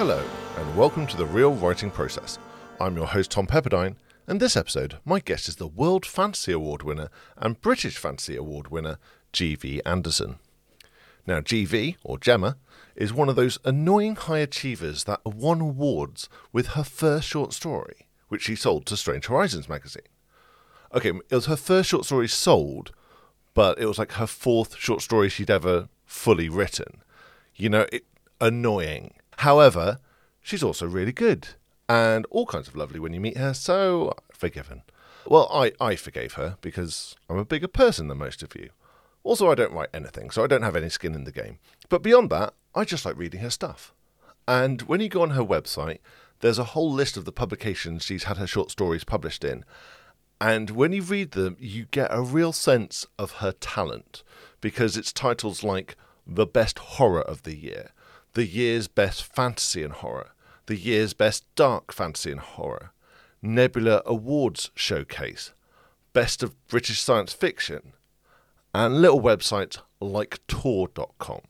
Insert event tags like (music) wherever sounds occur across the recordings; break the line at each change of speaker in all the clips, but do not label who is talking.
Hello, and welcome to the Real Writing Process. I'm your host, Tom Pepperdine, and this episode, my guest is the World Fantasy Award winner and British Fantasy Award winner, G.V. Anderson. Now, GV, or Gemma, is one of those annoying high achievers that won awards with her first short story, which she sold to Strange Horizons magazine. Okay, it was her first short story sold, but it was like her fourth short story she'd ever fully written. You know, it, annoying. However, she's also really good and all kinds of lovely when you meet her, so forgiven. Well, I, I forgave her because I'm a bigger person than most of you. Also, I don't write anything, so I don't have any skin in the game. But beyond that, I just like reading her stuff. And when you go on her website, there's a whole list of the publications she's had her short stories published in. And when you read them, you get a real sense of her talent because it's titles like The Best Horror of the Year, The Year's Best Fantasy and Horror, The Year's Best Dark Fantasy and Horror, Nebula Awards Showcase, Best of British Science Fiction, and little websites like Tor.com.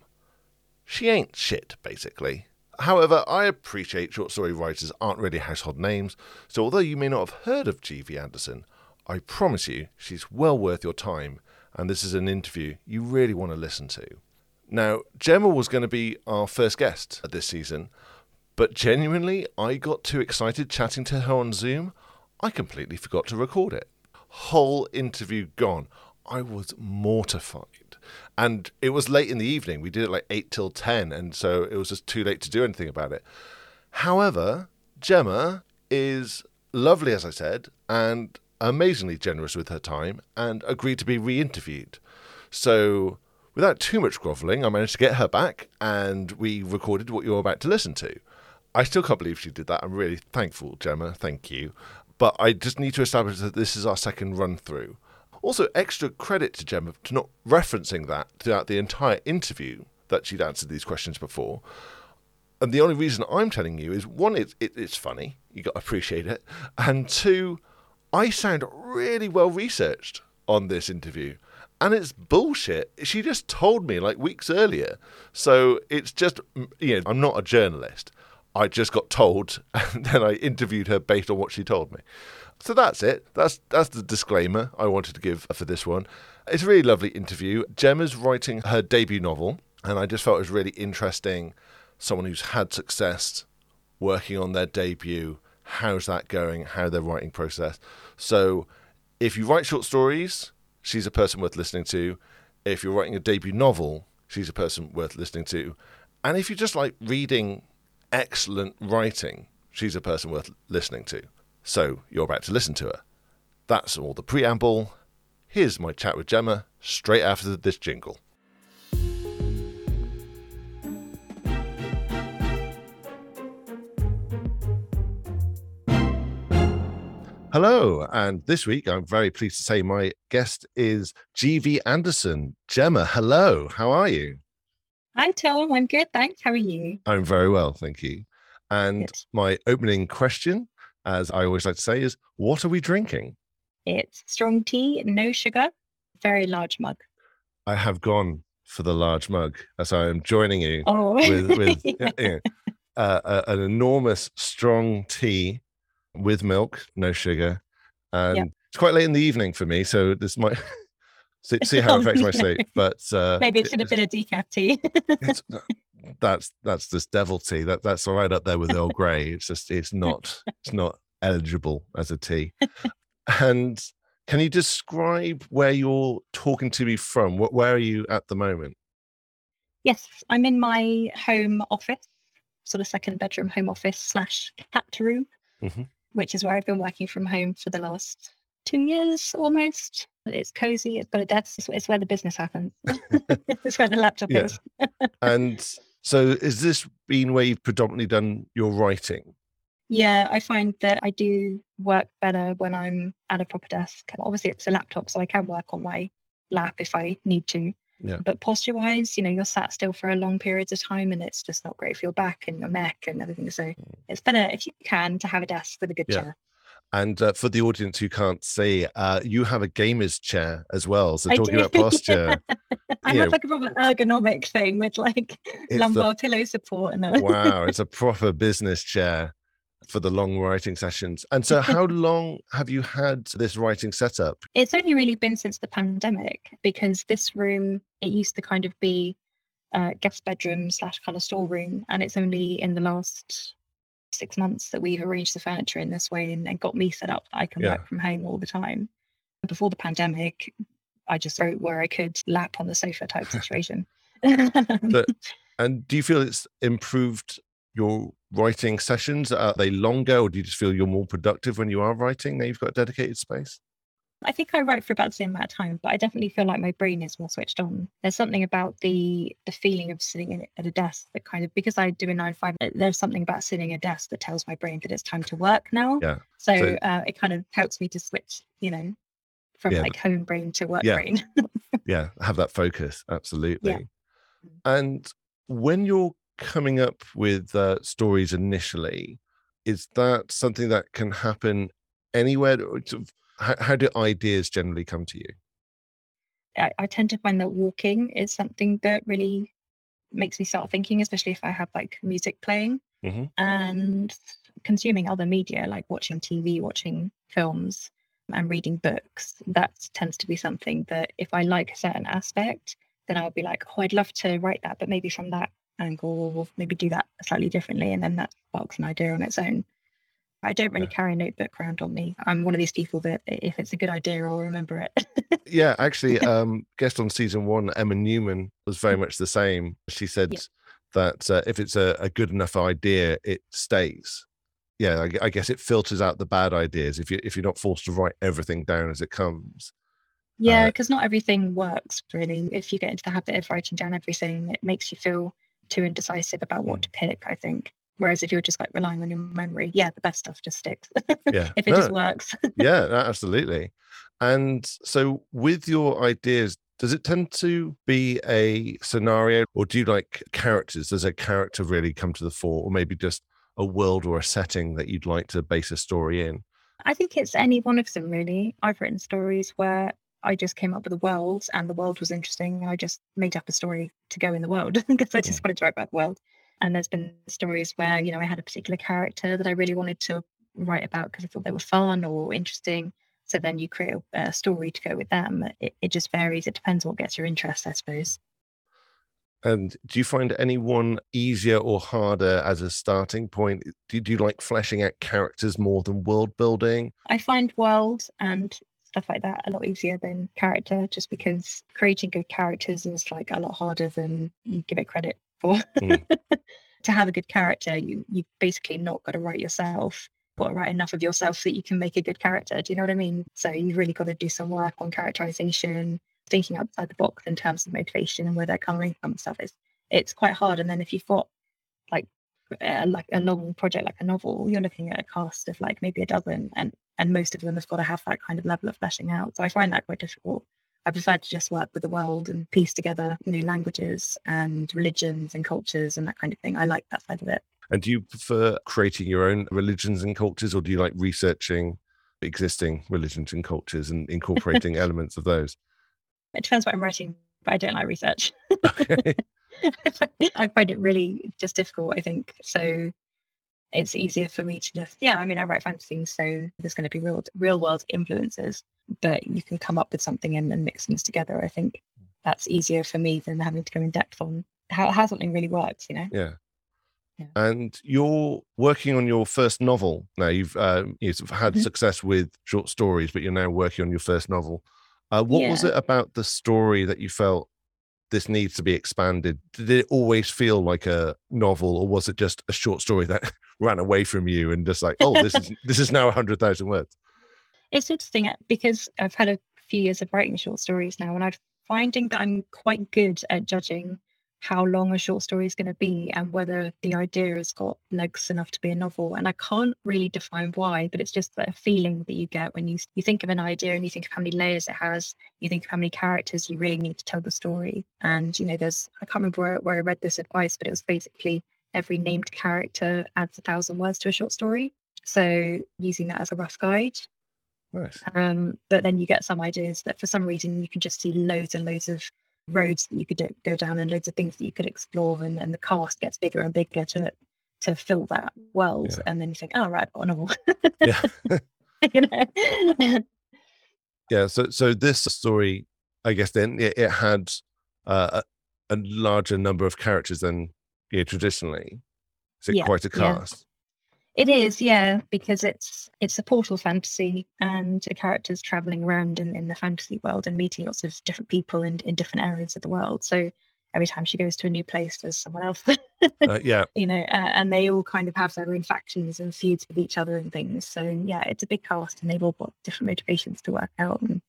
She ain't shit, basically. However, I appreciate short story writers aren't really household names, so although you may not have heard of G.V. Anderson, I promise you she's well worth your time, and this is an interview you really want to listen to. Now, Gemma was going to be our first guest this season, but genuinely, I got too excited chatting to her on Zoom, I completely forgot to record it. Whole interview gone. I was mortified. And it was late in the evening. We did it like 8 till 10, and so it was just too late to do anything about it. However, Gemma is lovely, as I said, and amazingly generous with her time and agreed to be re interviewed. So, without too much grovelling, I managed to get her back and we recorded what you're about to listen to. I still can't believe she did that. I'm really thankful, Gemma. Thank you. But I just need to establish that this is our second run through. Also, extra credit to Gemma for not referencing that throughout the entire interview that she'd answered these questions before. And the only reason I'm telling you is one, it, it, it's funny, you got to appreciate it, and two, I sound really well researched on this interview. And it's bullshit. She just told me like weeks earlier. So it's just, you know, I'm not a journalist. I just got told, (laughs) and then I interviewed her based on what she told me. So that's it. That's that's the disclaimer I wanted to give for this one. It's a really lovely interview. Gemma's writing her debut novel, and I just felt it was really interesting. Someone who's had success working on their debut. How's that going? How their writing process. So, if you write short stories, she's a person worth listening to. If you're writing a debut novel, she's a person worth listening to. And if you just like reading excellent writing, she's a person worth listening to. So you're about to listen to her. That's all the preamble. Here's my chat with Gemma straight after this jingle. Hello, and this week I'm very pleased to say my guest is GV Anderson. Gemma, hello, how are you?
Hi, Tom. I'm good. Thanks. How are you?
I'm very well, thank you. And
Good.
my opening question, as I always like to say, is what are we drinking?
It's strong tea, no sugar, very large mug.
I have gone for the large mug as I am joining you
Oh,
with, with (laughs)
yeah.
know, uh, an enormous strong tea with milk, no sugar. And
Yep.
it's quite late in the evening for me, so this might (laughs) see, see how it (laughs)
Oh,
affects my sleep. But uh,
Maybe it should have been a decaf tea. (laughs)
that's that's this devil tea. That that's right up there with Earl Grey. It's just it's not it's not eligible as a tea. And can you describe where you're talking to me from? Wh- Where are you at the moment?
yes, I'm in my home office, sort of second bedroom home office slash cat room,
Mhm.
Which is where I've been working from home for the last two years almost. It's cozy. It's got a desk. It's, where the business happens. (laughs) (laughs) it's where the laptop
Yeah.
is. (laughs)
And so, is this been where you've predominantly done your writing?
Yeah, I find that I do work better when I'm at a proper desk. Obviously, it's a laptop, so I can work on my lap if I need to.
Yeah.
But posture wise, you know, you're sat still for a long periods of time and it's just not great for your back and your neck and everything. So it's better if you can to have a desk with a good
Yeah.
chair.
And uh, for the audience who can't see, uh, you have a gamer's chair as well. So
I
talking
do.
about posture, (laughs)
I
Yeah.
have like a proper ergonomic thing with like
it's
lumbar pillow support and
wow, it's a proper business chair for the long writing sessions. And so, how (laughs) long have you had this writing setup?
It's only really been since the pandemic because this room it used to kind of be a guest bedroom slash kind of storeroom, and it's only in the last six months that we've arranged the furniture in this way and, and got me set up that I can
Yeah.
work from home all the time. Before the pandemic, I just wrote where I could lap on the sofa type (laughs) situation.
But- (laughs) And do you feel it's improved your writing sessions? Are they longer, or do you just feel you're more productive when you are writing? Now you've got a dedicated space.
I think I write for about the same amount of time, but I definitely feel like my brain is more switched on. There's something about the the feeling of sitting in, at a desk that kind of because I do a nine to five. There's something about sitting at a desk that tells my brain that it's time to work now.
Yeah.
So,
So-
uh, it kind of helps me to switch, you know, from
Yeah.
like home brain to work
Yeah.
brain. (laughs)
yeah have that focus absolutely
Mm.
and when you're coming up with uh, stories initially is that something that can happen anywhere or sort of- how, how do ideas generally come to you
I, I tend to find that walking is something that really makes me start thinking, especially if I have like music playing
Mhm.
and consuming other media, like watching TV, watching films, and reading books. That tends to be something that if I like a certain aspect, then I'll be like, oh, I'd love to write that, but maybe from that angle, or maybe do that slightly differently. And then that sparks an idea on its own. I don't really
Yeah.
carry a notebook around on me. I'm one of these people that if it's a good idea, I'll remember it. (laughs)
yeah actually um guest on season one emma newman was very
Mm.
much the same she said that uh, if it's a, a good enough idea it stays yeah I, I guess it filters out the bad ideas if you if you're not forced to write everything down as it comes
Yeah,
Uh,
because not everything works really. If you get into the habit of writing down everything, it makes you feel too indecisive about what
Mm.
to pick, I think. Whereas if you're just like relying on your memory, yeah, the best stuff just sticks. (laughs)
yeah
if it
No,
just works. (laughs)
yeah absolutely and so with your ideas does it tend to be a scenario or do you like characters does a character really come to the fore or maybe just a world or a setting that you'd like to base a story in
I think it's any one of them really. I've written stories where I just came up with a world and the world was interesting. I just made up a story to go in the world (laughs) because I just wanted to write about the world. And there's been stories where, you know, I had a particular character that I really wanted to write about because I thought they were fun or interesting. So then you create a, a story to go with them. It, it just varies. It depends what gets your interest, I suppose.
And do you find any one easier or harder as a starting point? Do, do you like fleshing out characters more than world building?
I find world and stuff like that a lot easier than character just because creating good characters is like a lot harder than you give it credit for.
Mm. (laughs)
to have a good character, you you basically not got to write yourself, but write enough of yourself so that you can make a good character. Do you know what I mean? So you've really got to do some work on characterization, thinking outside the box in terms of motivation and where they're coming from and stuff. is it's quite hard. And then if you've got like uh, like a long project like a novel, you're looking at a cast of like maybe a dozen, and and most of them have got to have that kind of level of fleshing out. So I find that quite difficult. I prefer to just work with the world and piece together new languages and religions and cultures and that kind of thing. I like that side of it.
And do you prefer creating your own religions and cultures, or do you like researching existing religions and cultures and incorporating (laughs) elements of those?
It depends what I'm writing, but I don't like research.
Okay. (laughs) (laughs)
I find it really just difficult, I think. So it's easier for me to just yeah, I mean I write fantasy, so there's gonna be real real world influences, but you can come up with something and, and mix things together. I think that's easier for me than having to go in depth on how, how something really works, you know?
Yeah.
Yeah.
And you're working on your first novel now. You've uh, you've had
Mhm.
success with short stories, but you're now working on your first novel. Uh, what was it about the story that you felt this needs to be expanded? Did it always feel like a novel, or was it just a short story that (laughs) ran away from you and just like, oh, this is (laughs) this is now a hundred thousand words?
It's interesting uh, because I've had a few years of writing short stories now, and I'm finding that I'm quite good at judging how long a short story is going to be and whether the idea has got legs enough to be a novel. And I can't really define why, but it's just that feeling that you get when you you think of an idea and you think of how many layers it has, you think of how many characters you really need to tell the story. And you know, there's I can't remember where, where I read this advice, but it was basically every named character adds a thousand words to a short story. So using that as a rough guide.
Nice.
Um, but then you get some ideas that for some reason you can just see loads and loads of roads that you could do- go down and loads of things that you could explore and, and the cast gets bigger and bigger to to fill that world
Yeah.
and then you think oh right I've got a novel
Yeah. (laughs)
you know
Yeah. So so this story, I guess then it, it had uh, a, a larger number of characters than yeah, traditionally. Is it
Yeah,
quite a cast?
It is, yeah, because it's it's a portal fantasy and a character's traveling around in, in the fantasy world and meeting lots of different people in, in different areas of the world. So every time she goes to a new place, there's someone else, (laughs)
Uh, yeah.
you know, uh, and they all kind of have their own factions and feuds with each other and things. So yeah, it's a big cast and they've all got different motivations to work out, and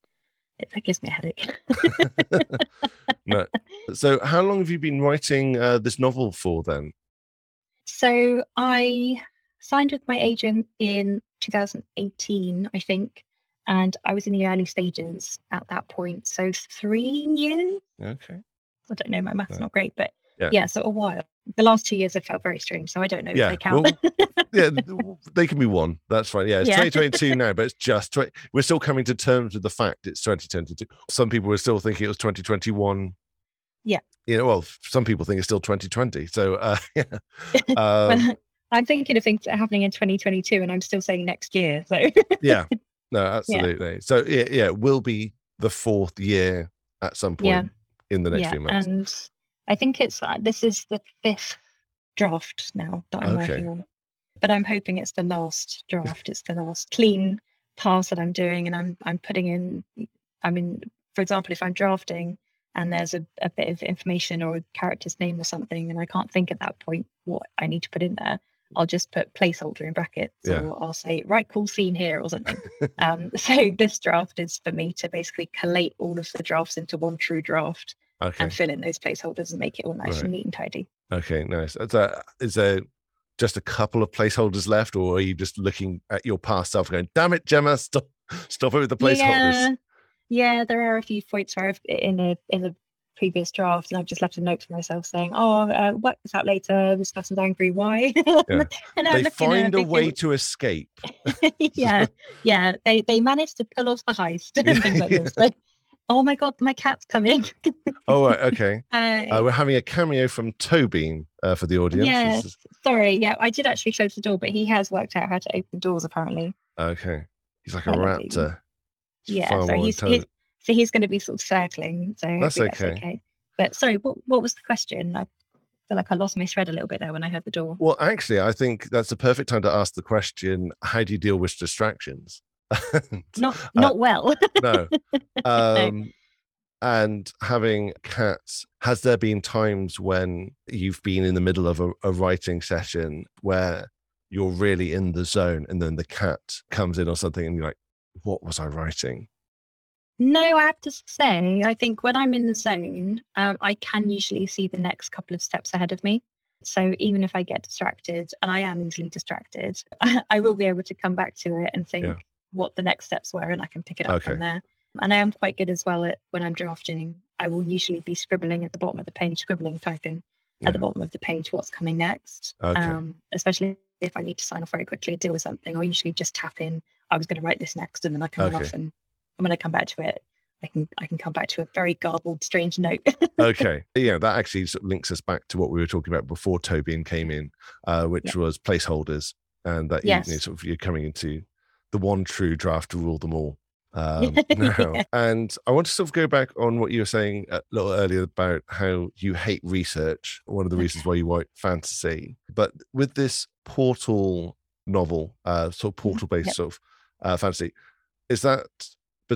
it, that gives me a headache. (laughs)
no. So how long have you been writing uh, this novel for then?
So I signed with my agent in 2018, I think, and I was in the early stages at that point. So three years.
Okay.
I don't know, my math's
Right.
not great, but
Yeah.
yeah. so a while. The last two years have felt very strange, so I don't know
Yeah,
if they count. (laughs)
yeah, they can be one. That's fine. Yeah, it's
Yeah.
2022 now, but it's (laughs) just tw- we're still coming to terms with the fact it's 2022. Some people were still thinking it was 2021.
Yeah.
You know, well, some people think it's still 2020. So, uh, (laughs) yeah. Um,
I'm thinking of things that are happening in 2022, and I'm still saying next year. So (laughs)
yeah. (laughs) No, absolutely. So, yeah, yeah, it will be the fourth year at some point
Yeah.
in the next
yeah,
few months.
and I think it's uh, this is the fifth draft now that I'm
Okay.
working on, but I'm hoping it's the last draft. It's the last clean pass that I'm doing, and I'm I'm putting in. I mean, for example, if I'm drafting and there's a, a bit of information or a character's name or something, and I can't think at that point what I need to put in there, I'll just put placeholder in brackets,
Yeah.
or I'll say right cool scene here or something. (laughs) um, so this draft is for me to basically collate all of the drafts into one true draft
Okay.
and fill in those placeholders and make it all nice
Right.
and neat and tidy.
Okay, nice. Is there, is there just a couple of placeholders left, or are you just looking at your past self going, damn it, Gemma, stop, (laughs) stop it with the placeholders?
Yeah, yeah, there are a few points where I've in a in a previous draft, and I've just left a note for myself saying, "Oh, uh, work this out later. This person's angry. Why?" (laughs)
Yeah.
and I'm
They find a way to escape. (laughs)
yeah, yeah. They they managed to pull off the heist things (laughs) like oh my god, my cat's coming.
Oh, right, okay.
uh,
Uh, we're having a cameo from Tobin uh, for the audience.
Yeah.
Is-
sorry, yeah, I did actually close the door, but he has worked out how to open doors apparently.
okay. He's like a raptor.
Yeah, so he's, he's. So he's going to be sort of circling. So
That's
hopefully that's
okay.
okay. But sorry, what what was the question? I feel like I lost my thread a little bit there when I heard the door.
Well, actually, I think that's the perfect time to ask the question how do you deal with distractions? (laughs)
Not not well. (laughs)
no. Um, and having cats, has there been times when you've been in the middle of a, a writing session where you're really in the zone and then the cat comes in or something and you're like, what was I writing?
No, I have to say, I think when I'm in the zone, um, I can usually see the next couple of steps ahead of me. So even if I get distracted, and I am easily distracted, (laughs) I will be able to come back to it and think
Yeah.
what the next steps were, and I can pick it up
Okay.
from there. And I am quite good as well at when I'm drafting. I will usually be scribbling at the bottom of the page, scribbling, typing at the bottom of the page what's coming next.
Okay.
Um, especially if I need to sign off very quickly, deal with something, I'll usually just tap in. I was going to write this next, and then I come
Okay.
off, and when I come back to it, I can I can come back to a very garbled, strange note. (laughs)
okay. Yeah, that actually sort of links us back to what we were talking about before Tobin came in, uh, which was placeholders, and that you, you know, sort of you're coming into the one true draft to rule them all. Um, (laughs) now.
Yeah.
And I want to sort of go back on what you were saying a little earlier about how you hate research. One of the reasons why you write fantasy, but with this portal novel, uh, sort of portal based
Yep.
sort of uh, fantasy, is that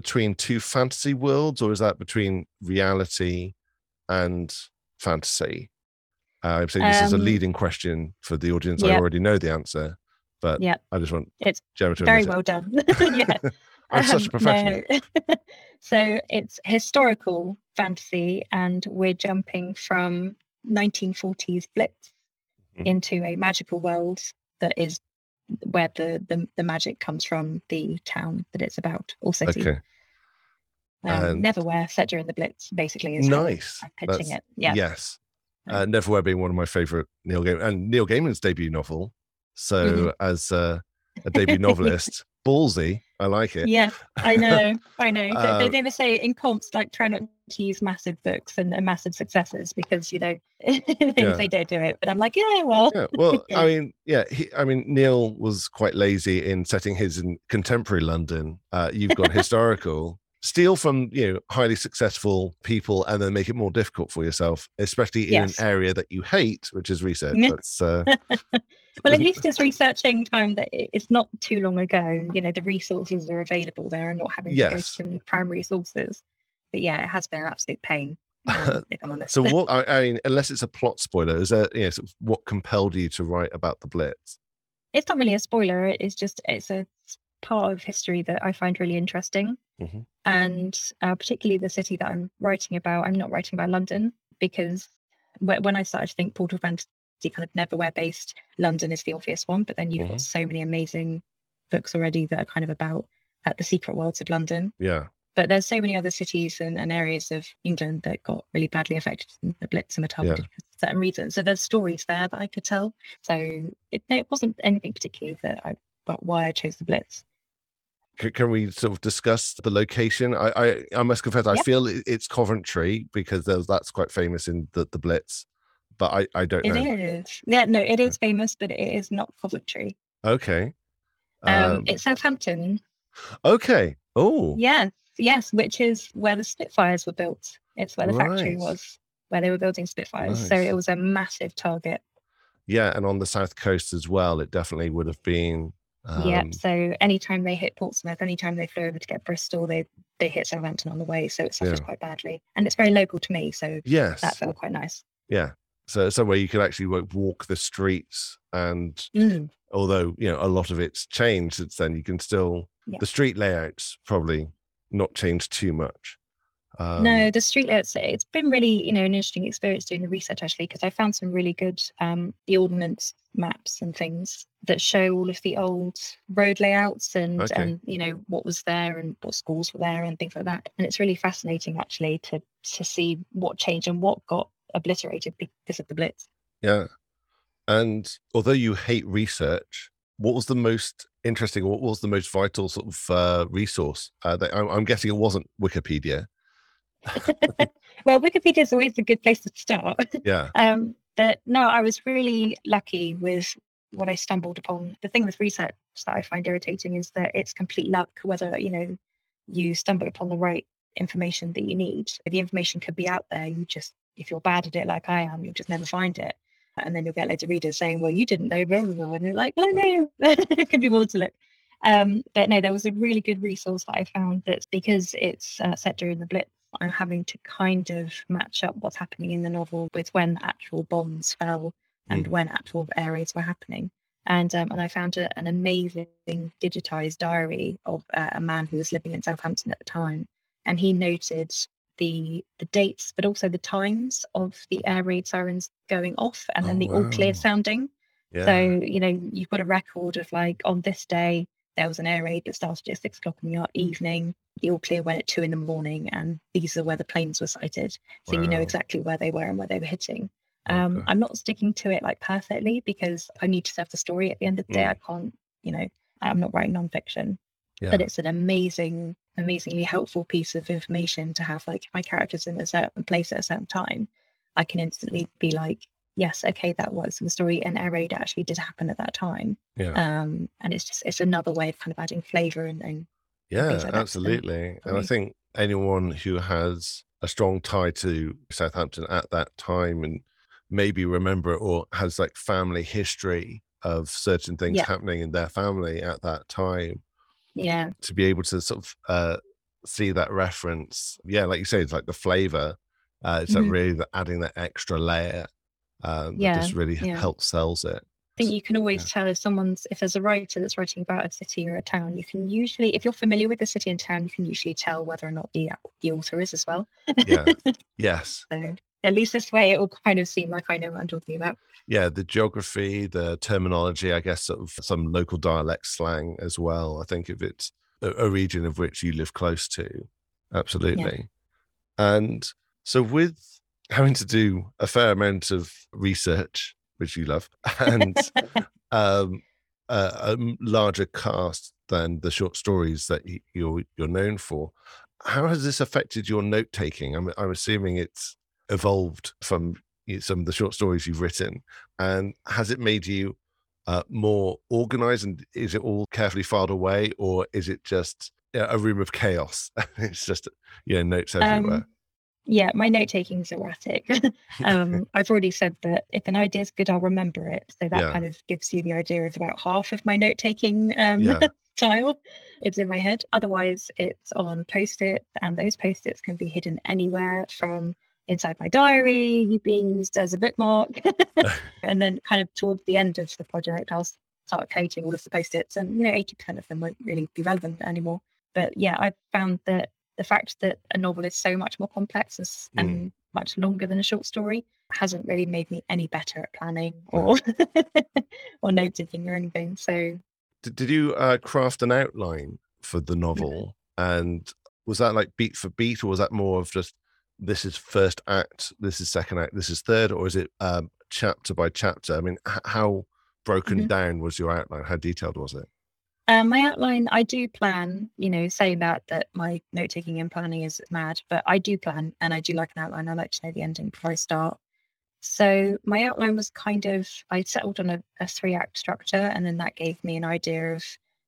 between two fantasy worlds or is that between reality and fantasy? Uh, I'm saying this is a
Um,
leading question for the audience. I already know the answer, but
Yep.
I just want
It's
Gemma to
very
admit it.
well done. (laughs) (laughs) yeah.
I'm such a
Um,
professional.
no. (laughs) so it's historical fantasy, and we're jumping from 1940s blitz
Mhm.
into a magical world that is where the, the the magic comes from the town that it's about or city.
Okay,
Um, Neverwhere set during the blitz, basically. Is
nice.
I'm pitching
That's-
it. Yeah.
Yes. Uh, Neverwhere being one of my favorite Neil Gaiman and Neil Gaiman's debut novel. So
Mm-hmm.
as uh, a (laughs) debut novelist. (laughs) Ballsy. I like it.
Yeah, I know. (laughs) I know.
Um,
they, they never say in comps like try not to use massive books and, and massive successes because you know (laughs)
Yeah.
they don't do it. But I'm like, yeah, well,
Yeah, well, (laughs) I mean, yeah, he, I mean, Neil was quite lazy in setting his in contemporary London. Uh, you've got historical. Steal from you know highly successful people and then make it more difficult for yourself, especially in
Yes.
an area that you hate, which is research. That's uh,
well, at least it's researching time that it's not too long ago. You know, the resources are available there and not having to
Yes.
go to primary sources. But yeah, it has been an absolute pain. (laughs) um, if I'm honest.
so. (laughs) What I, mean, unless it's a plot spoiler, is there you know what compelled you to write about the Blitz?
it's not really a spoiler. It's just it's a part of history that I find really interesting,
Mhm.
and uh, particularly the city that I'm writing about. I'm not writing about London because when I started to think portal fantasy kind of neverwhere based, London is the obvious one. But then you've
Mhm.
got so many amazing books already that are kind of about uh, the secret worlds of London.
Yeah,
But there's so many other cities and, and areas of England that got really badly affected in the Blitz and were targeted for certain reasons. So there's stories there that I could tell. So it, it wasn't anything particularly that I, but why I chose the Blitz.
can, we sort of discuss the location? I I, I must confess, I
Yep.
feel it's Coventry because that's quite famous in the the Blitz, but I I don't
It
know.
is. Yeah, no, it is famous, but it is not Coventry.
Okay.
Um,
Um,
it's Southampton.
okay. Oh,
Yes, yes, which is where the Spitfires were built. It's where the factory was, where they were building Spitfires. So it was a massive target.
yeah, and on the south coast as well, it definitely would have been. Um,
yeah. So anytime they hit Portsmouth, anytime they flew over to get Bristol, they they hit Southampton on the way. So it suffers
Yeah.
quite badly. And it's very local to me. So
Yes.
that felt quite nice.
Yeah. So somewhere you could actually walk the streets, and
Mm.
although you know a lot of it's changed since then, you can still
Yeah.
the street layouts probably not changed too much. Um,
no, the street layouts, it's been really, you know, an interesting experience doing the research actually, because I found some really good um the ordnance maps and things that show all of the old road layouts and
Okay.
and you know what was there and what schools were there and things like that. And it's really fascinating actually to to see what changed and what got obliterated because of the blitz.
Yeah. And although you hate research, what was the most interesting, what was the most vital sort of uh, resource? Uh, that, I'm, I'm guessing it wasn't Wikipedia. (laughs)
well, Wikipedia is always a good place to start.
Yeah. (laughs)
Um, but no, I was really lucky with what I stumbled upon. The thing with research that I find irritating is that it's complete luck whether you know you stumble upon the right information that you need. The information could be out there. You just, if you're bad at it like I am, you'll just never find it. And then you'll get loads of readers saying, "Well, you didn't know," blah, blah, blah," and you're like, "Oh no, (laughs) it could be more to look." Um, but no, there was a really good resource that I found that's because it's uh, set during the Blitz. I'm having to kind of match up what's happening in the novel with when actual bombs fell and when actual areas were happening. And um, and I found a, an amazing digitized diary of uh, a man who was living in Southampton at the time, and he noted the the dates, but also the times of the air raid sirens going off, and then
Oh,
the all clear sounding.
Yeah.
So you know you've got a record of like on this day there was an air raid that started at six o'clock in the evening. The all clear went at two in the morning, and these are where the planes were sighted. So you know exactly where they were and where they were hitting. Um,
Okay.
I'm not sticking to it like perfectly because I need to serve the story at the end of the day.
Mm.
I can't, you know, I'm not writing nonfiction,
yeah.
but it's an amazing, amazingly helpful piece of information to have. Like, my character's in a certain place at a certain time, I can instantly be like, yes, okay, that was the story, and air raid actually did happen at that time.
yeah.
Um, and it's just it's another way of kind of adding flavor and, and
Yeah,
like that to them
absolutely. And I think anyone who has a strong tie to Southampton at that time and maybe remember it or has like family history of certain things
Yeah.
happening in their family at that time
yeah,
to be able to sort of uh, see that reference. Yeah, like you say, it's like the flavor. Uh, it's
Mhm.
like really the, adding that extra layer um,
Yeah,
that just really
yeah.
helps sells it.
I think you can always tell if someone's if there's a writer that's writing about a city or a town, you can usually if you're familiar with the city and town, you can usually tell whether or not the the author is as well.
Yeah. (laughs) yes.
So at least this way it will kind of seem like I know what I'm talking about.
yeah the geography the terminology i guess sort of some local dialect slang as well i think if it's a, region of which you live close to absolutely and so with having to do a fair amount of research which you love (laughs) and (laughs) um a, a larger cast than the short stories that you're you're known for. How has this affected your note taking? I'm, I'm assuming it's evolved from some of the short stories you've written, and has it made you uh, more organized? And is it all carefully filed away, or is it just a room of chaos? (laughs) it's just you know notes everywhere. Um,
yeah, my note taking is erratic. (laughs) um, (laughs) I've already said that if an idea is good, I'll remember it. So that yeah. kind of gives you the idea of about half of my note taking um, yeah. style. It's in my head. Otherwise, it's on post it, and those post its can be hidden anywhere from inside my diary, being used as a bookmark. (laughs) and then, kind of towards the end of the project, I'll start coating all of the post its, and you know, 80% of them won't really be relevant anymore. But yeah, I've found that the fact that a novel is so much more complex and mm. much longer than a short story hasn't really made me any better at planning or (laughs) or note taking or anything. So,
did, did you uh, craft an outline for the novel, and was that like beat for beat, or was that more of just this is first act, this is second act, this is third, or is it um, chapter by chapter? I mean, h- how broken mm-hmm. down was your outline? How detailed was it?
Um, my outline, I do plan, you know, saying that that my note taking and planning is mad, but I do plan and I do like an outline. I like to know the ending before I start. So my outline was kind of I settled on a, a three act structure, and then that gave me an idea of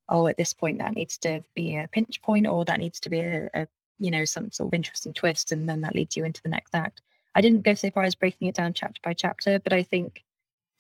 oh, at this point that needs to be a pinch point, or that needs to be a, a you know some sort of interesting twist, and then that leads you into the next act. I didn't go so far as breaking it down chapter by chapter, but I think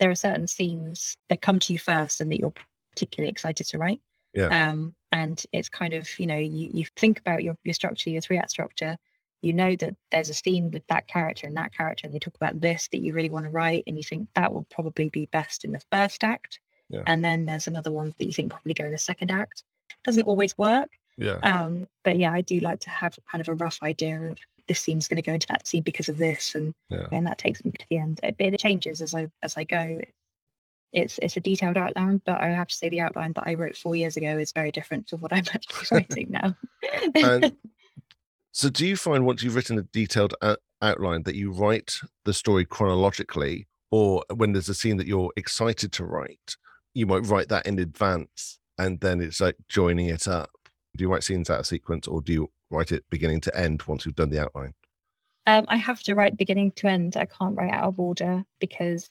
there are certain scenes that come to you first and that you're particularly excited to write.
Yeah.
Um, and it's kind of, you know, you, you think about your, your structure, your three act structure, you know that there's a scene with that character and that character, and they talk about this that you really want to write, and you think that will probably be best in the first act. Yeah. And then there's another one that you think probably go in the second act. Doesn't always work.
Yeah.
Um, but yeah, I do like to have kind of a rough idea of this scene's going to go into that scene because of this, and yeah. and that takes me to the end. It, it changes as I as I go it's it's a detailed outline, but I have to say the outline that I wrote four years ago is very different to what I'm (laughs) actually writing now.
and (laughs) so, do you find once you've written a detailed outline that you write the story chronologically, or when there's a scene that you're excited to write, you might write that in advance, and then it's like joining it up? Do you write scenes out of sequence, or do you write it beginning to end once you've done the outline?
Um, I have to write beginning to end. I can't write out of order because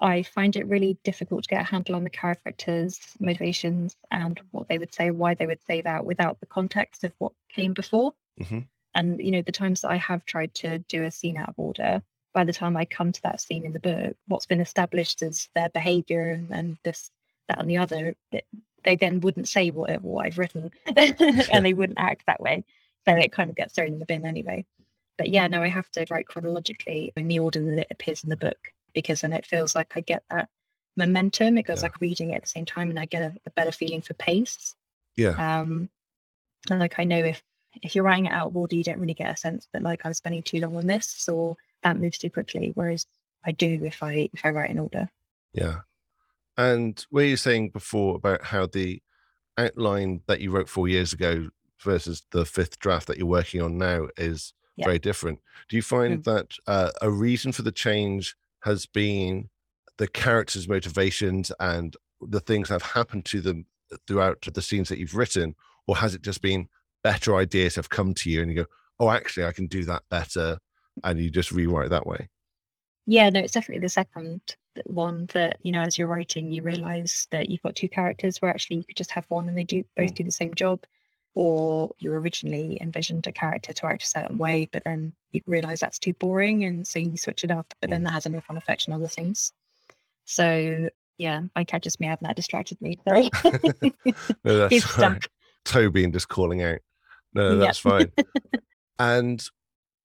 I find it really difficult to get a handle on the characters' motivations and what they would say, why they would say that without the context of what came before.
Mm-hmm.
And, you know, the times that I have tried to do a scene out of order, by the time I come to that scene in the book, what's been established as their behavior and, and this, that, and the other, it, they then wouldn't say what, what I've written (laughs) and they wouldn't act that way. So it kind of gets thrown in the bin anyway. But yeah, no, I have to write chronologically in the order that it appears in the book because then it feels like I get that momentum. It goes yeah. like reading it at the same time, and I get a, a better feeling for pace.
Yeah.
Um, and like I know if if you're writing it out of order, you don't really get a sense that like I'm spending too long on this or that moves too quickly. Whereas I do if I if I write in order.
Yeah. And were you're saying before about how the outline that you wrote four years ago versus the fifth draft that you're working on now is very different. Do you find mm. that uh, a reason for the change has been the characters' motivations and the things that have happened to them throughout the scenes that you've written, or has it just been better ideas have come to you and you go, oh, actually, I can do that better, and you just rewrite that way?
Yeah, no, it's definitely the second one that you know, as you're writing, you realize that you've got two characters where actually you could just have one and they do both mm. do the same job, or you originally envisioned a character to act a certain way, but then you realize that's too boring, and so you switch it up. But then mm. that has a knock-on effect on other things. So yeah, my cat just may have that distracted me. Sorry, (laughs) (laughs)
no, that's He's fine. Tobin just calling out. No, that's yep. fine. (laughs) and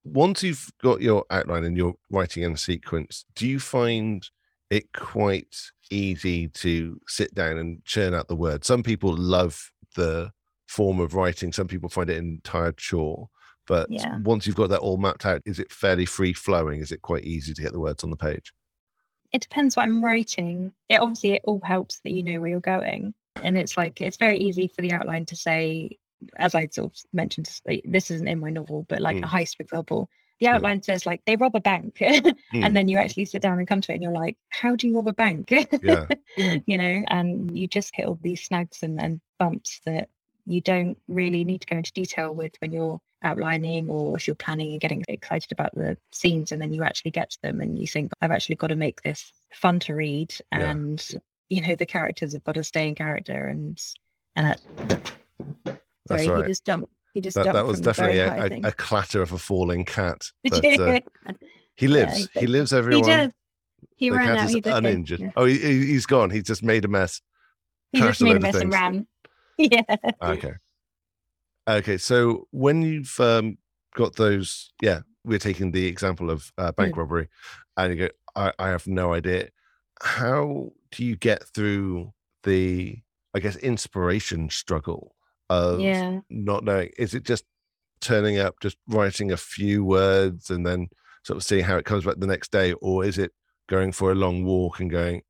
once you've got your outline and you're writing in sequence, do you find it quite easy to sit down and churn out the words? Some people love the form of writing. Some people find it an entire chore. But yeah. once you've got that all mapped out, is it fairly free flowing? Is it quite easy to get the words on the page?
It depends what I'm writing. It obviously it all helps that you know where you're going. And it's like it's very easy for the outline to say, as I sort of mentioned, this isn't in my novel, but like mm. a heist, for example, the outline says like they rob a bank
Mm. (laughs)
and then you actually sit down and come to it and you're like how do you rob a bank
Yeah. (laughs)
you know and you just hit all these snags and, and bumps that you don't really need to go into detail with when you're outlining or if you're planning and getting excited about the scenes and then you actually get to them and you think i've actually got to make this fun to read
Yeah.
and you know the characters have got to stay in character and and that sorry
right.
he just jumped he just
That, that was definitely a, a, a clatter of a falling cat. (laughs) But uh, he lives.
he
he
does.
lives,
he
everyone.
just he
the
ran
cat
out
is uninjured.
Yeah.
Oh, he, he- he's gone. He's just made a mess.
he just made a mess and ran (laughs) yeah
Okay. Okay. So when you've um, got those, yeah, we're taking the example of uh, bank
Mm.
robbery, and you go, I, I have no idea. How do you get through the, I guess, inspiration struggle of
yeah
not knowing? Is it just turning up, just writing a few words, and then sort of seeing how it comes back the next day, or is it going for a long walk and going,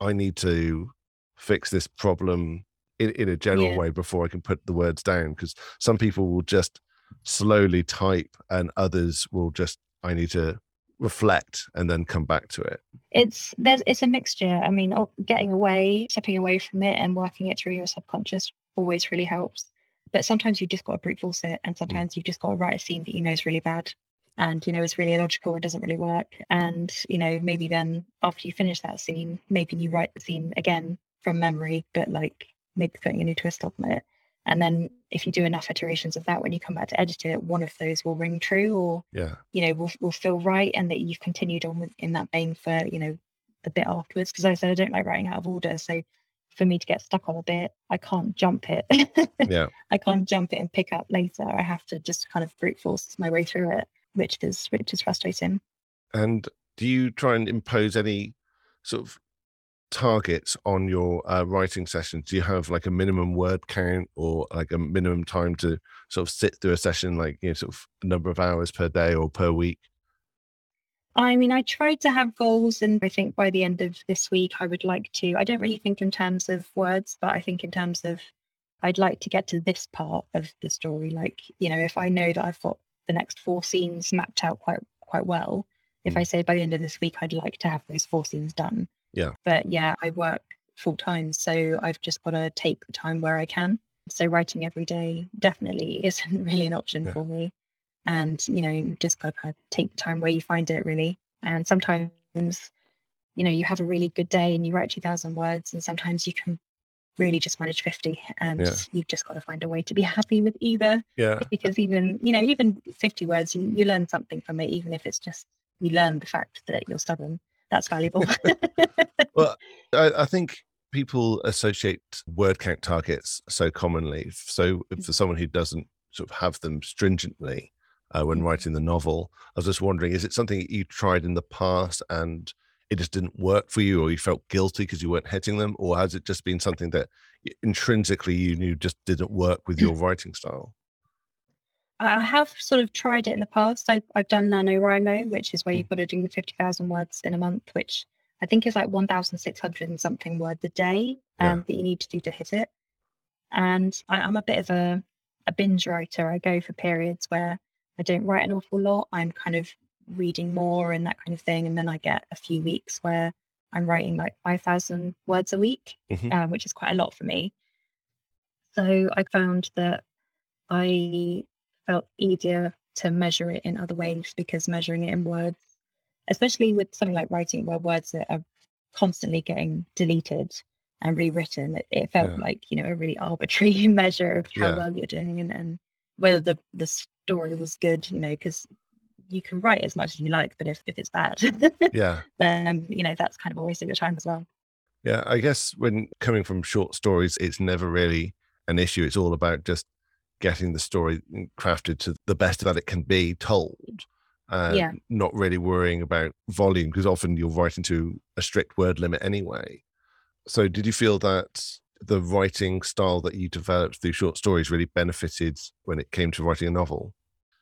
I need to fix this problem in, in a general
Yeah.
way before I can put the words down? Because some people will just slowly type, and others will just, I need to reflect and then come back to it.
it's there's it's a mixture i mean getting away stepping away from it and working it through your subconscious always really helps. But sometimes you've just got to brute force it and mm. sometimes you've just got to write a scene that you know is really bad and you know is really illogical and doesn't really work. And you know maybe then after you finish that scene maybe you write the scene again from memory but like maybe putting a new twist on it. And then if you do enough iterations of that when you come back to edit it one of those will ring true or
Yeah.
you know will, will feel right and that you've continued on with, in that vein for you know a bit afterwards. Because i said i don't like writing out of order so for me to get stuck on a bit i can't jump it
Yeah. (laughs)
i can't jump it and pick up later i have to just kind of brute force my way through it which is which is frustrating
And do you try and impose any sort of targets on your uh, writing sessions? Do you have like a minimum word count or like a minimum time to sort of sit through a session, like you know, sort of a number of hours per day or per week?
I mean, I tried to have goals, and I think by the end of this week, I would like to. I don't really think in terms of words, but I think in terms of I'd like to get to this part of the story. Like, you know, if I know that I've got the next four scenes mapped out quite quite well, if mm. I say by the end of this week, I'd like to have those four scenes done.
Yeah.
But yeah, I work full time, so I've just got to take the time where I can. So writing every day definitely (laughs) isn't really an option
Yeah.
for me and you know you just got to kind of take the time where you find it really and sometimes you know you have a really good day and you write 2000 words and sometimes you can really just manage 50 and
Yeah.
you've just got to find a way to be happy with either
Yeah.
because even you know even 50 words you, you learn something from it even if it's just you learn the fact that you're stubborn that's valuable (laughs)
Well, I, I think people associate word count targets so commonly. So mm. for someone who doesn't sort of have them stringently uh, when
Mhm.
writing the novel, I was just wondering, is it something you tried in the past and it just didn't work for you, or you felt guilty because you weren't hitting them, or has it just been something that intrinsically you knew just didn't work with your (clears throat) writing style?
I have sort of tried it in the past. I've, I've done NaNoWriMo, which is where
Mm.
you've got to do the 50,000 words in a month, which I think is like 1,600 and something words a day
Yeah.
um, that you need to do to hit it. And I, I'm a bit of a, a binge writer. I go for periods where I don't write an awful lot. I'm kind of reading more and that kind of thing. And then I get a few weeks where I'm writing like 5,000 words a week,
Mhm.
um, which is quite a lot for me. So I found that I felt easier to measure it in other ways because measuring it in words, especially with something like writing where words that are constantly getting deleted and rewritten, it, it felt
Yeah.
like, you know, a really arbitrary (laughs) measure of how
Yeah.
well you're doing and, and whether the, the story was good, you know, because you can write as much as you like, but if, if it's bad, (laughs)
Yeah.
then, you know, that's kind of a waste of your time as well.
Yeah, I guess when coming from short stories, it's never really an issue. It's all about just getting the story crafted to the best that it can be told, and
Yeah.
not really worrying about volume because often you're writing to a strict word limit anyway. So, did you feel that the writing style that you developed through short stories really benefited when it came to writing a novel?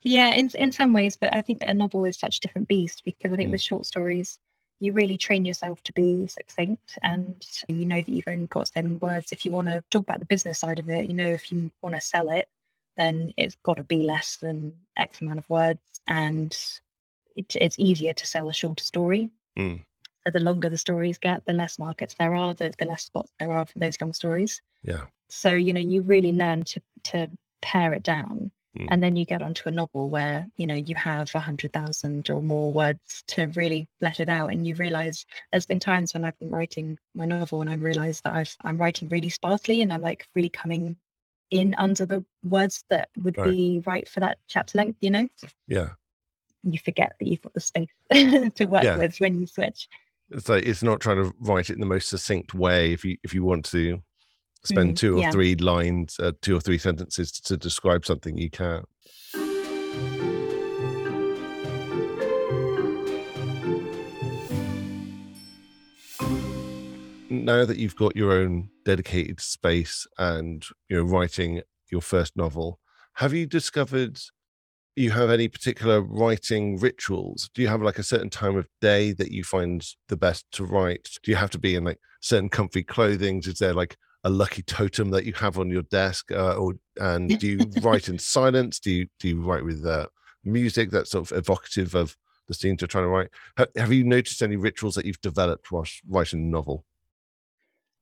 Yeah, in in some ways, but I think that a novel is such a different beast because I think
Mm.
with short stories, you really train yourself to be succinct and you know that you've only got many words. If you want to talk about the business side of it, you know, if you want to sell it, then it's got to be less than X amount of words. And it, it's easier to sell a shorter story.
Mm.
So the longer the stories get, the less markets there are, the, the less spots there are for those long stories.
Yeah.
So, you know, you really learn to to pare it down.
Mm.
And then you get onto a novel where, you know, you have a hundred thousand or more words to really let it out. And you realize there's been times when I've been writing my novel and I realized that I've, I'm writing really sparsely and I'm like really coming in under the words that would
Right.
be right for that chapter length, you know?
Yeah.
You forget that you've got the space (laughs) to work
Yeah.
with when you switch.
It's like it's not trying to write it in the most succinct way. If you if you want to spend
Mm,
two or
yeah.
three lines, uh, two or three sentences to describe something, you can't Now that you've got your own dedicated space and you're writing your first novel, have you discovered you have any particular writing rituals? Do you have like a certain time of day that you find the best to write? Do you have to be in like certain comfy clothing? Is there like a lucky totem that you have on your desk, uh, or and do you (laughs) write in silence? Do you do you write with uh, music that's sort of evocative of the scenes you're trying to write? Have, have you noticed any rituals that you've developed whilst writing a novel?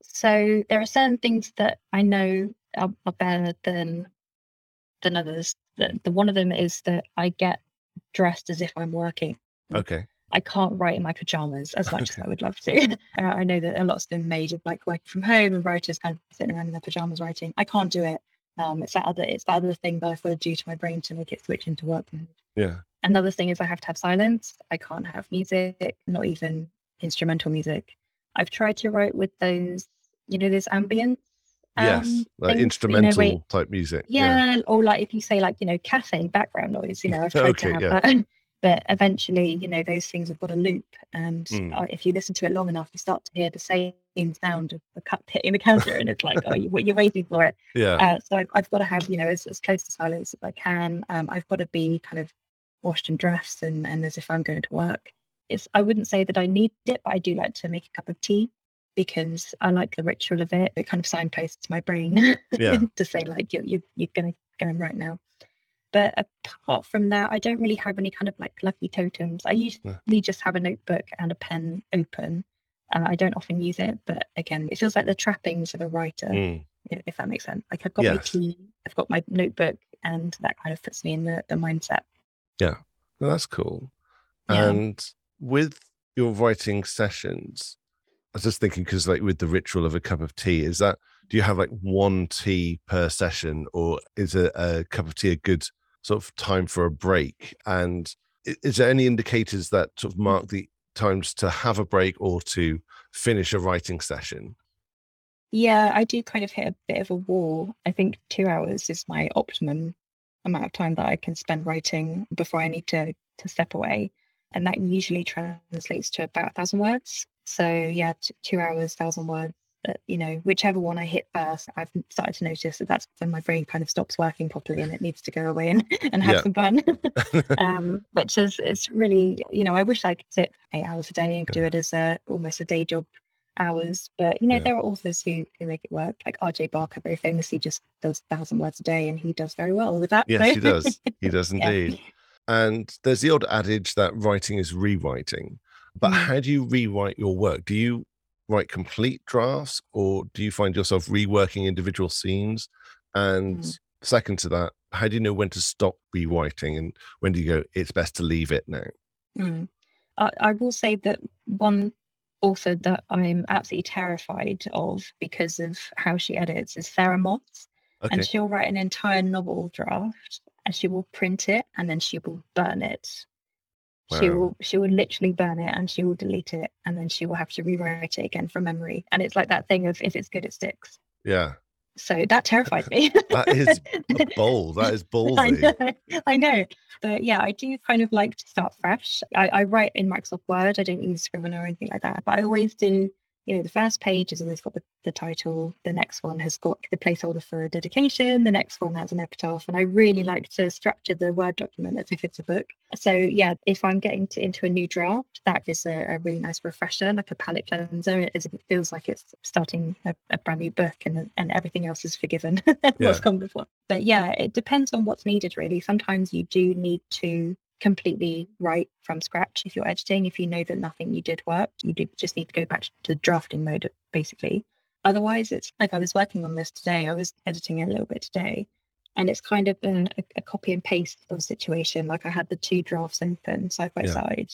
So there are certain things that I know are, are better than than others. The, the one of them is that I get dressed as if I'm working.
Okay,
I can't write in my pajamas as much
Okay.
as I would love to. (laughs) Uh, I know that a lot's been made of like working from home and writers kind of sitting around in their pajamas writing. I can't do it. Um, it's that other it's that other thing that I've got to do to my brain to make it switch into work mode.
yeah,
Another thing is I have to have silence. I can't have music, not even instrumental music. I've tried to write with those, you know, those ambient.
Yes,
um,
like
things, you know,
instrumental type music.
yeah, or like if you say like you know cafe background noise, you know, I've (laughs) tried
Okay,
to have
yeah.
that, (laughs) but eventually, you know, those things have got a loop, and
Mm.
uh, if you listen to it long enough, you start to hear the same sound of the cup hitting the counter, and it's like, oh, you, you're waiting for it. (laughs)
yeah,
Uh, so I've, I've got to have, you know, as, as close to silence as I can. Um, I've got to be kind of washed and dressed, and and as if I'm going to work. It's I wouldn't say that I need it, but I do like to make a cup of tea because I like the ritual of it. It kind of signposts my brain (laughs)
Yeah.
to say like you're you're, you're gonna go in right now. But apart from that, I don't really have any kind of like lucky totems. I usually
Yeah.
just have a notebook and a pen open. Uh, I don't often use it, but again, it feels like the trappings of a writer,
Mm,
if that makes sense. Like I've got my
Yes.
tea, I've got my notebook, and that kind of puts me in the, the mindset.
Yeah, well, that's cool.
Yeah.
And with your writing sessions, was just thinking because, like, with the ritual of a cup of tea, is that do you have like one tea per session, or is a, a cup of tea a good sort of time for a break? And is there any indicators that sort of mm. mark the times to have a break or to finish a writing session?
Yeah, I do kind of hit a bit of a wall. I think two hours is my optimum amount of time that I can spend writing before I need to to step away, and that usually translates to about a thousand words. So yeah, t- two hours, thousand words. Uh, you know, whichever one I hit first, I've started to notice that that's when my brain kind of stops working properly and it needs to go away and, (laughs) and have
Yeah.
some fun. (laughs) (laughs) um, which is it's really you know I wish I could sit eight hours a day and do it as a almost a day job hours. But you know
Yeah.
there are authors who who make it work. Like R.J. Barker very famously just does a thousand words a day, and he does very well with that.
Yes,
so-
he does. He does
Yeah.
indeed. And there's the old adage that writing is rewriting. But
Mm.
how do you rewrite your work? Do you write complete drafts or do you find yourself reworking individual scenes? And
Mm.
second to that, how do you know when to stop rewriting and when do you go, it's best to leave it now?
Mm. I, I will say that one author that I'm absolutely terrified of because of how she edits is Sarah Moss.
Okay.
and she'll write an entire novel draft and she will print it and then she will burn it she will she will literally burn it and she will delete it and then she will have to rewrite it again from memory and it's like that thing of if it's good it sticks
Yeah.
so that terrifies me (laughs)
That is (laughs) bold. That is (laughs)
I
ballsy.
know, I know. But yeah, I do kind of like to start fresh. I, I write in Microsoft Word. I don't use Scrivener or anything like that. But I always do, you know, the first page has always got the, the title. The next one has got the placeholder for a dedication. The next one has an epitaph. And I really like to structure the Word document as if it's a book. So yeah, if I'm getting to, into a new draft, that is a, a really nice refresher, like a palate cleanser, as it feels like it's starting a, a brand new book and and everything else is forgiven (laughs)
Yeah.
what's come before. But yeah, it depends on what's needed really. Sometimes you do need to completely write from scratch if you're editing. If you know that nothing you did worked, you do just need to go back to the drafting mode, basically. Otherwise, it's like I was working on this today. I was editing a little bit today, and it's kind of been a, a copy and paste of a situation. Like I had the two drafts open side by yeah. side,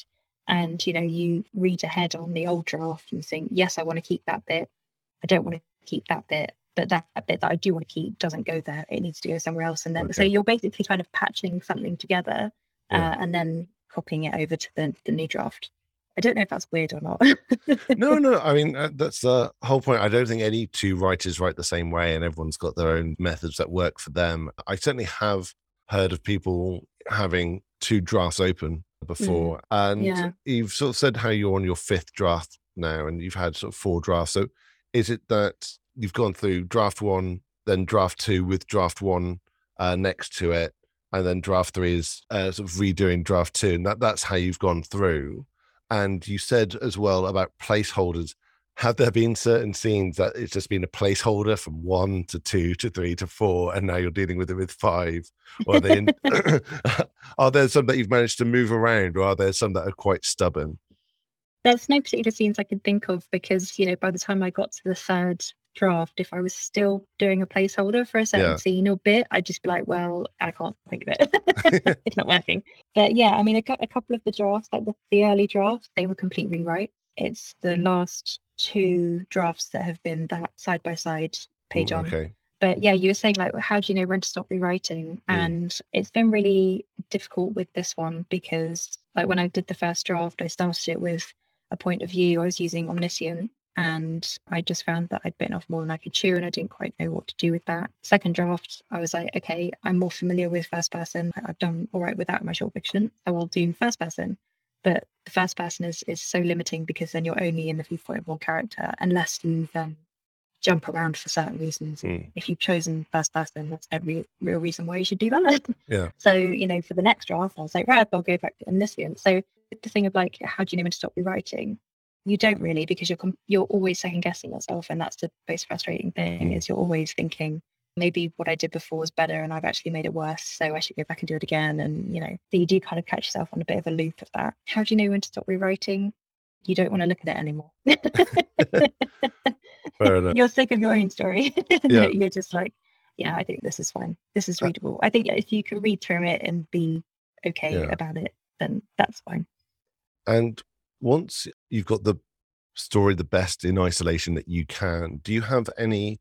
and you know, you read ahead on the old draft and think, yes, I want to keep that bit. I don't want to keep that bit but that bit that I do want to keep doesn't go there. It needs to go somewhere else. And then, okay. so you're basically kind of patching something together yeah. uh, and then copying it over to the, the new draft. I don't know if that's weird or not.
no, no. (laughs) I mean, uh, that's the whole point. I don't think any two writers write the same way, and everyone's got their own methods that work for them. I certainly have heard of people having two drafts open before, mm. and yeah. you've sort of said how you're on your fifth draft now, and you've had sort of four drafts. So, is it that you've gone through draft one, then draft two with draft one uh, next to it, and then draft three is uh, sort of redoing draft two, and that that's how you've gone through. And you said as well about placeholders. Have there been certain scenes that it's just been a placeholder from one to two to three to four, and now you're dealing with it with five? Or are, they in, (laughs) (coughs) are there some that you've managed to move around, or are there some that are quite stubborn?
There's no particular scenes I can think of because you know by the time I got to the third draft, if I was still doing a placeholder for a certain yeah. scene or bit, I'd just be like, well, I can't think of it. (laughs) (laughs) it's not working. But yeah, I mean, a, a couple of the drafts, like the, the early drafts, they were complete rewrite. It's the last two drafts that have been that side by side page Ooh, on. Okay. But yeah, you were saying like, how do you know when to stop rewriting? Mm. And it's been really difficult with this one because, like, when I did the first draft, I started it with a point of view. I was using Omniscient, and I just found that I'd bitten off more than I could chew and I didn't quite know what to do with that. Second draft, I was like, okay, I'm more familiar with first person. I've done all right with that in my short fiction. I will do first person. But the first person is, is so limiting because then you're only in the viewpoint of one character unless you then jump around for certain reasons. Mm. If you've chosen first person, that's every real reason why you should do that. (laughs)
Yeah.
So, you know, for the next draft, I was like, right, I'll go back to omniscient. So the thing of like, how do you know when to stop rewriting? You don't really because you're you're always second guessing yourself and that's the most frustrating thing is you're always thinking maybe what i did before was better and i've actually made it worse so i should go back and do it again and you know so you do kind of catch yourself on a bit of a loop of that. How do you know when to stop rewriting? You don't want to look at it anymore. (laughs) You're sick of your own story. (laughs) Yeah. you're just like yeah i think this is fine. This is uh readable. I think if you can read through it and be okay yeah. about it then that's fine.
And once you've got the story the best in isolation that you can, do you have any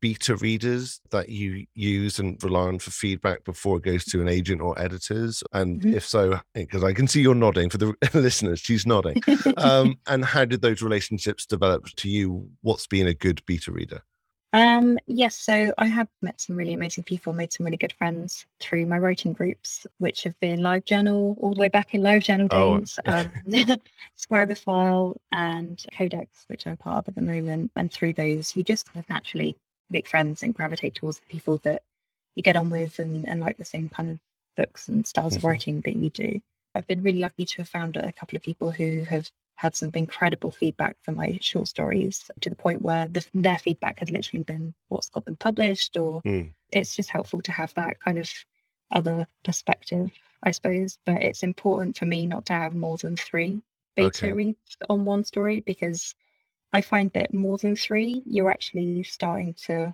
beta readers that you use and rely on for feedback before it goes to an agent or editors? And mm-hmm. if so, because I can see you're nodding for the (laughs) listeners, she's nodding. (laughs) um, and how did those relationships develop to you? What's been a good beta reader?
Um, yes, so I have met some really amazing people, made some really good friends through my writing groups, which have been Live Journal all the way back in Live Journal oh, days, oh. um, (laughs) Scribophile and Codex, which I'm part of at the moment. And through those, you just kind of naturally make friends and gravitate towards the people that you get on with and, and like the same kind of books and styles mm-hmm. of writing that you do. I've been really lucky to have found a couple of people who have had some incredible feedback for my short stories to the point where the, their feedback has literally been what's got them published, or mm. it's just helpful to have that kind of other perspective, I suppose. But it's important for me not to have more than three beta okay. reads on one story because I find that more than three, you're actually starting to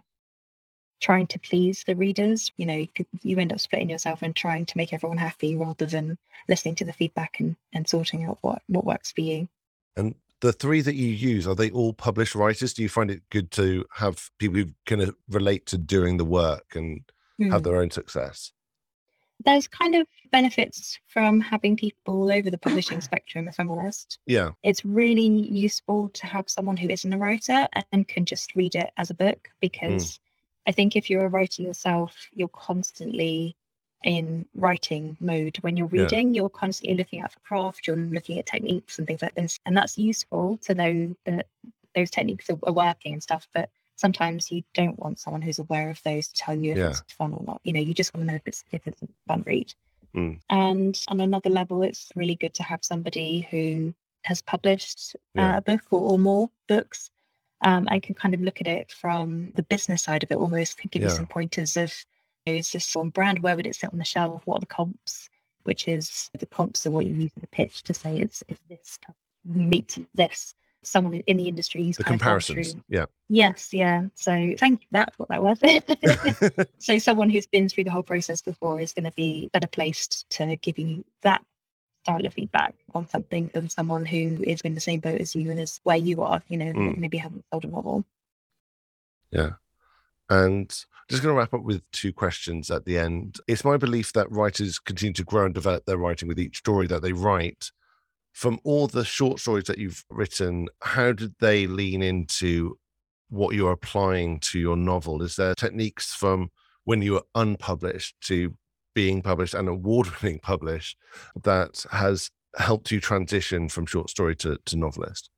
trying to please the readers. You know, you, could, you end up splitting yourself and trying to make everyone happy rather than listening to the feedback and, and sorting out what, what works for you.
And the three that you use, are they all published writers? Do you find it good to have people who kind of relate to doing the work and mm. have hmm. their own success?
There's kind of benefits from having people all over the publishing spectrum, if I'm honest.
Yeah.
It's really useful to have someone who isn't a writer and can just read it as a book because mm. I think if you're a writer yourself, you're constantly in writing mode. When you're reading, yeah. you're constantly looking at the craft, you're looking at techniques and things like this. And that's useful to know that those techniques are, working and stuff. But sometimes you don't want someone who's aware of those to tell you if yeah. it's fun or not. You know, you just want to know if it's if it's a fun read. Mm. And on another level, it's really good to have somebody who has published yeah. uh, a book or, or more books um, and can kind of look at it from the business side of it almost, can give yeah. you some pointers of is this on brand? Where would it sit on the shelf? What are the comps? which is the comps are what you use in the pitch to say it's, it's this meet this someone in the industry.
The comparisons. Yeah.
Yes. Yeah. So thank you. That's what that was. (laughs) (laughs) so someone who's been through the whole process before is going to be better placed to give you that style of feedback on something than someone who is in the same boat as you and is where you are, you know, mm. maybe haven't sold a model.
Yeah. And just going to wrap up with two questions at the end. It's my belief that writers continue to grow and develop their writing with each story that they write from all the short stories that you've written, how did they lean into what you're applying to your novel? Is there techniques from when you were unpublished to being published and award winning (laughs) published that has helped you transition from short story to, to novelist?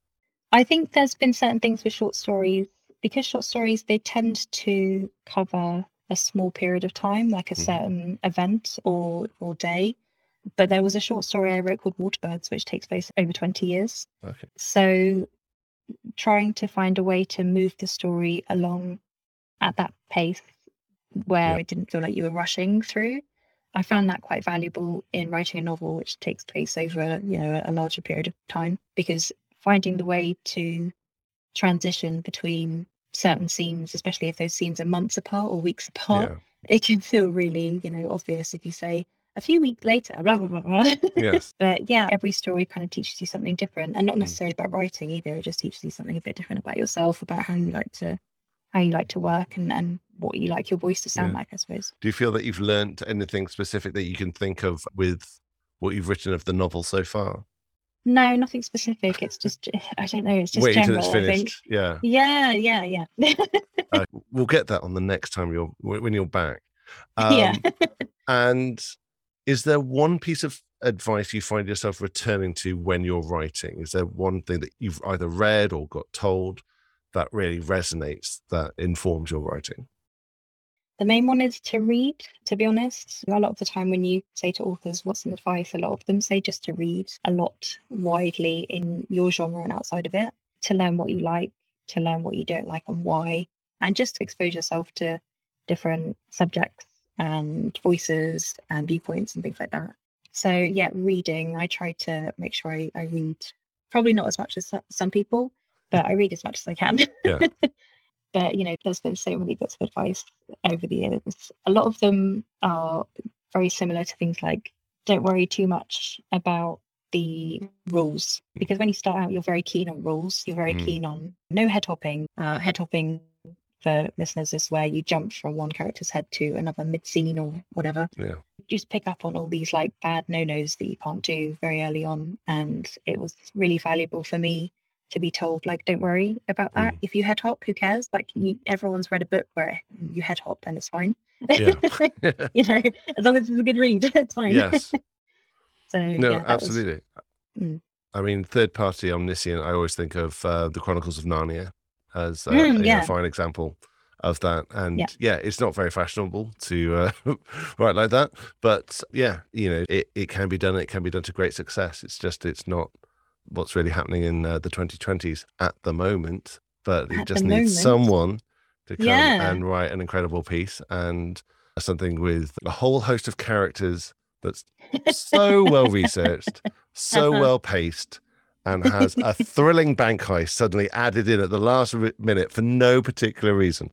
I think there's been certain things with short stories because short stories they tend to cover a small period of time, like a mm-hmm. certain event or or day. But there was a short story I wrote called Waterbirds, which takes place over 20 years. Okay. So trying to find a way to move the story along at that pace where yeah. it didn't feel like you were rushing through. I found that quite valuable in writing a novel which takes place over, you know, a larger period of time because finding the way to transition between certain scenes, especially if those scenes are months apart or weeks apart, yeah. it can feel really, you know, obvious if you say, a few weeks later, blah, blah, blah, blah. Yes. (laughs) but yeah, every story kind of teaches you something different and not mm. necessarily about writing either. It just teaches you something a bit different about yourself, about how you like to how you like to work and, and what you like your voice to sound yeah. like, I suppose.
Do you feel that you've learned anything specific that you can think of with what you've written of the novel so far?
No, nothing specific. It's just I don't know. It's just
wait
general,
until it's finished. Yeah.
Yeah, yeah, yeah. (laughs)
uh, we'll get that on the next time you're when you're back. (laughs) Um, yeah. and is there one piece of advice you find yourself returning to when you're writing? Is there one thing that you've either read or got told that really resonates that informs your writing?
The main one is to read, to be honest. A lot of the time, when you say to authors, What's some advice? A lot of them say just to read a lot widely in your genre and outside of it, to learn what you like, to learn what you don't like and why, and just to expose yourself to different subjects and voices and viewpoints and things like that. So yeah, reading. I try to make sure I, I read. Probably not as much as some people, but I read as much as I can. Yeah. (laughs) but you know, there's been so many bits of advice over the years. A lot of them are very similar to things like don't worry too much about the rules because when you start out, you're very keen on rules. You're very mm. keen on no head hopping. Uh, head hopping for listeners is where you jump from one character's head to another mid scene or whatever. Yeah. Just pick up on all these like bad no nos that you can't do very early on. And it was really valuable for me to be told, like, don't worry about that. Mm. If you head hop, who cares? Like, you, everyone's read a book where you head hop and it's fine. Yeah. (laughs) you know, as long as it's a good read, (laughs) it's fine.
Yes. (laughs) so, no, yeah, absolutely. Was, mm. I mean, third party omniscient, I always think of uh, the Chronicles of Narnia as uh, mm, yeah. a fine example of that. And yeah. yeah, it's not very fashionable to uh, write like that, but yeah, you know, it, it can be done. It can be done to great success. It's just it's not what's really happening in uh, the 2020s at the moment. But you just need someone to come yeah. and write an incredible piece and something with a whole host of characters that's so well researched, (laughs) so uh-huh. well paced, and has a thrilling bank heist suddenly added in at the last minute for no particular reason.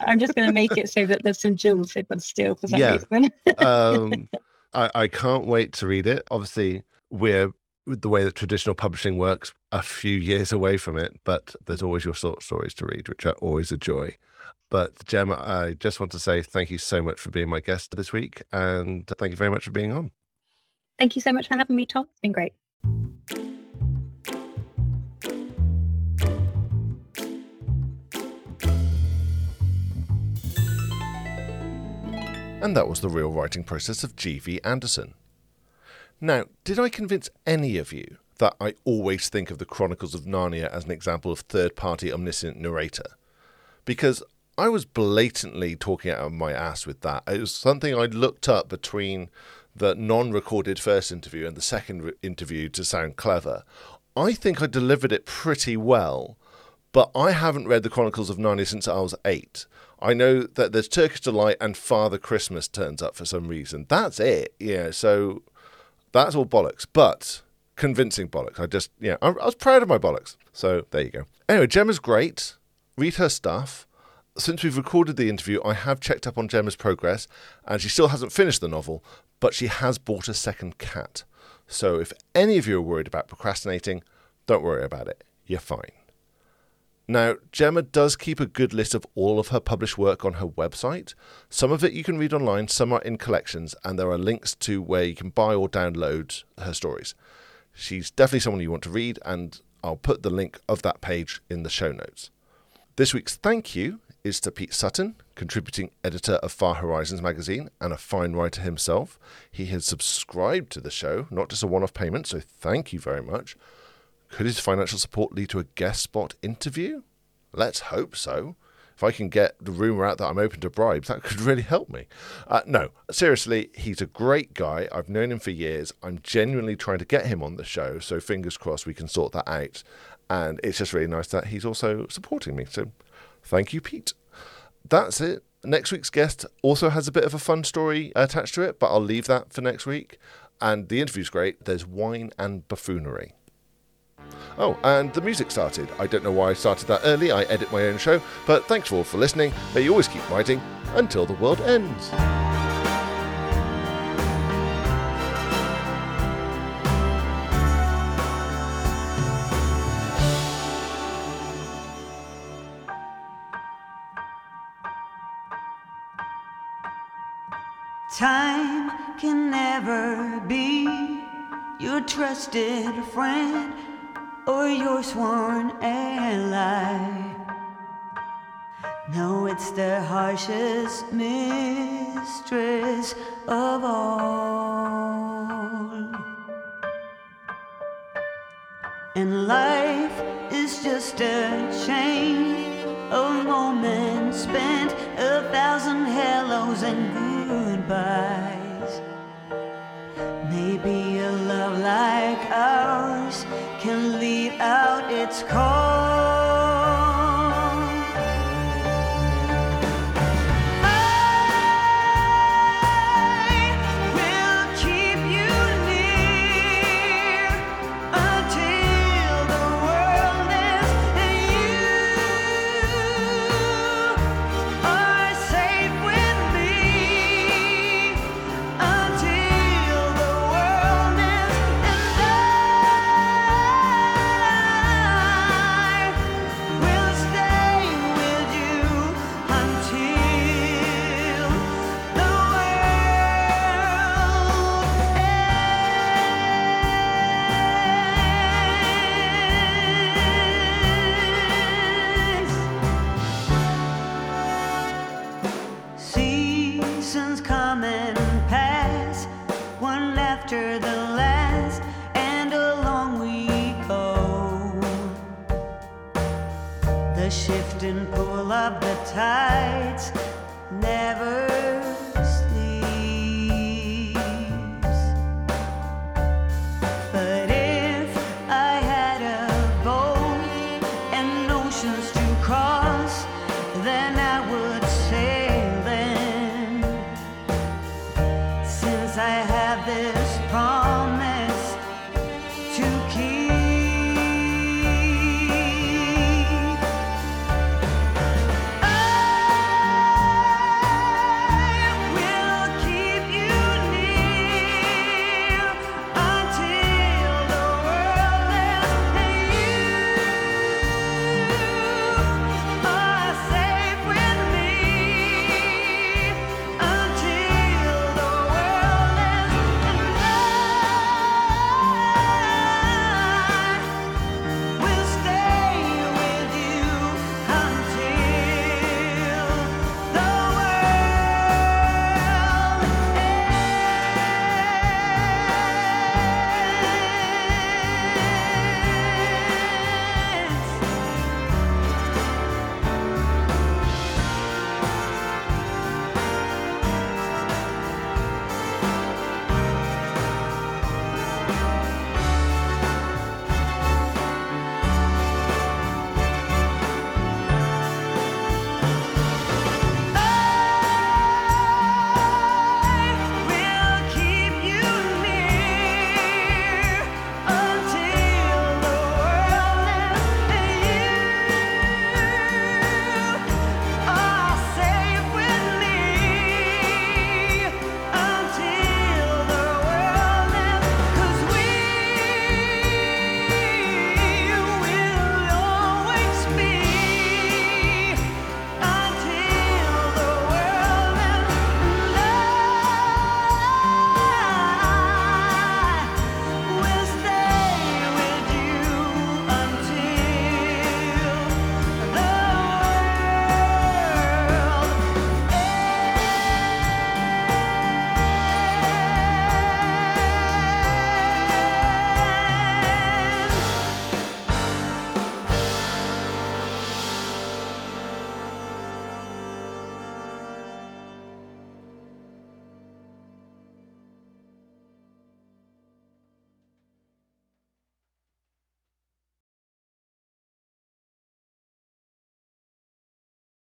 I'm just going to make it so that there's some jewels hidden still for some yeah. reason. (laughs)
um, I, I can't wait to read it. Obviously, we're the way that traditional publishing works a few years away from it, but there's always your short stories to read, which are always a joy. But Gemma, I just want to say thank you so much for being my guest this week, and thank you very much for being on.
Thank you so much for having me, Tom. It's been great.
And that was the real writing process of G.V. Anderson. Now, did I convince any of you that I always think of the Chronicles of Narnia as an example of third party omniscient narrator? Because I was blatantly talking out of my ass with that. It was something I looked up between the non recorded first interview and the second re- interview to sound clever. I think I delivered it pretty well, but I haven't read the Chronicles of Narnia since I was eight. I know that there's Turkish Delight and Father Christmas turns up for some reason. That's it. Yeah. So That's all bollocks, but convincing bollocks. I just, yeah, I, I was proud of my bollocks. So there you go. Anyway, Gemma's great. Read her stuff. Since we've recorded the interview, I have checked up on Gemma's progress, and she still hasn't finished the novel, but she has bought a second cat. So if any of you are worried about procrastinating, don't worry about it. You're fine. Now, Gemma does keep a good list of all of her published work on her website. Some of it you can read online, some are in collections, and there are links to where you can buy or download her stories. She's definitely someone you want to read, and I'll put the link of that page in the show notes. This week's thank you is to Pete Sutton, contributing editor of Far Horizons magazine and a fine writer himself. He has subscribed to the show, not just a one off payment, so thank you very much. Could his financial support lead to a guest spot interview? Let's hope so. If I can get the rumour out that I'm open to bribes, that (laughs) could really help me. Uh, no, seriously, he's a great guy. I've known him for years. I'm genuinely trying to get him on the show, so fingers crossed we can sort that out. And it's just really nice that he's also supporting me. So thank you, Pete. That's it. Next week's guest also has a bit of a fun story attached to it, but I'll leave that for next week. And the interview's great. There's wine and buffoonery. Oh, and the music started. I don't know why I started that early. I edit my own show. But thanks for all for listening. May you always keep writing until the world ends.
Time can never be your trusted friend your sworn ally. No, it's the harshest mistress of all. And life is just a chain of moments spent, a thousand hellos and goodbyes. Maybe a love like ours its call.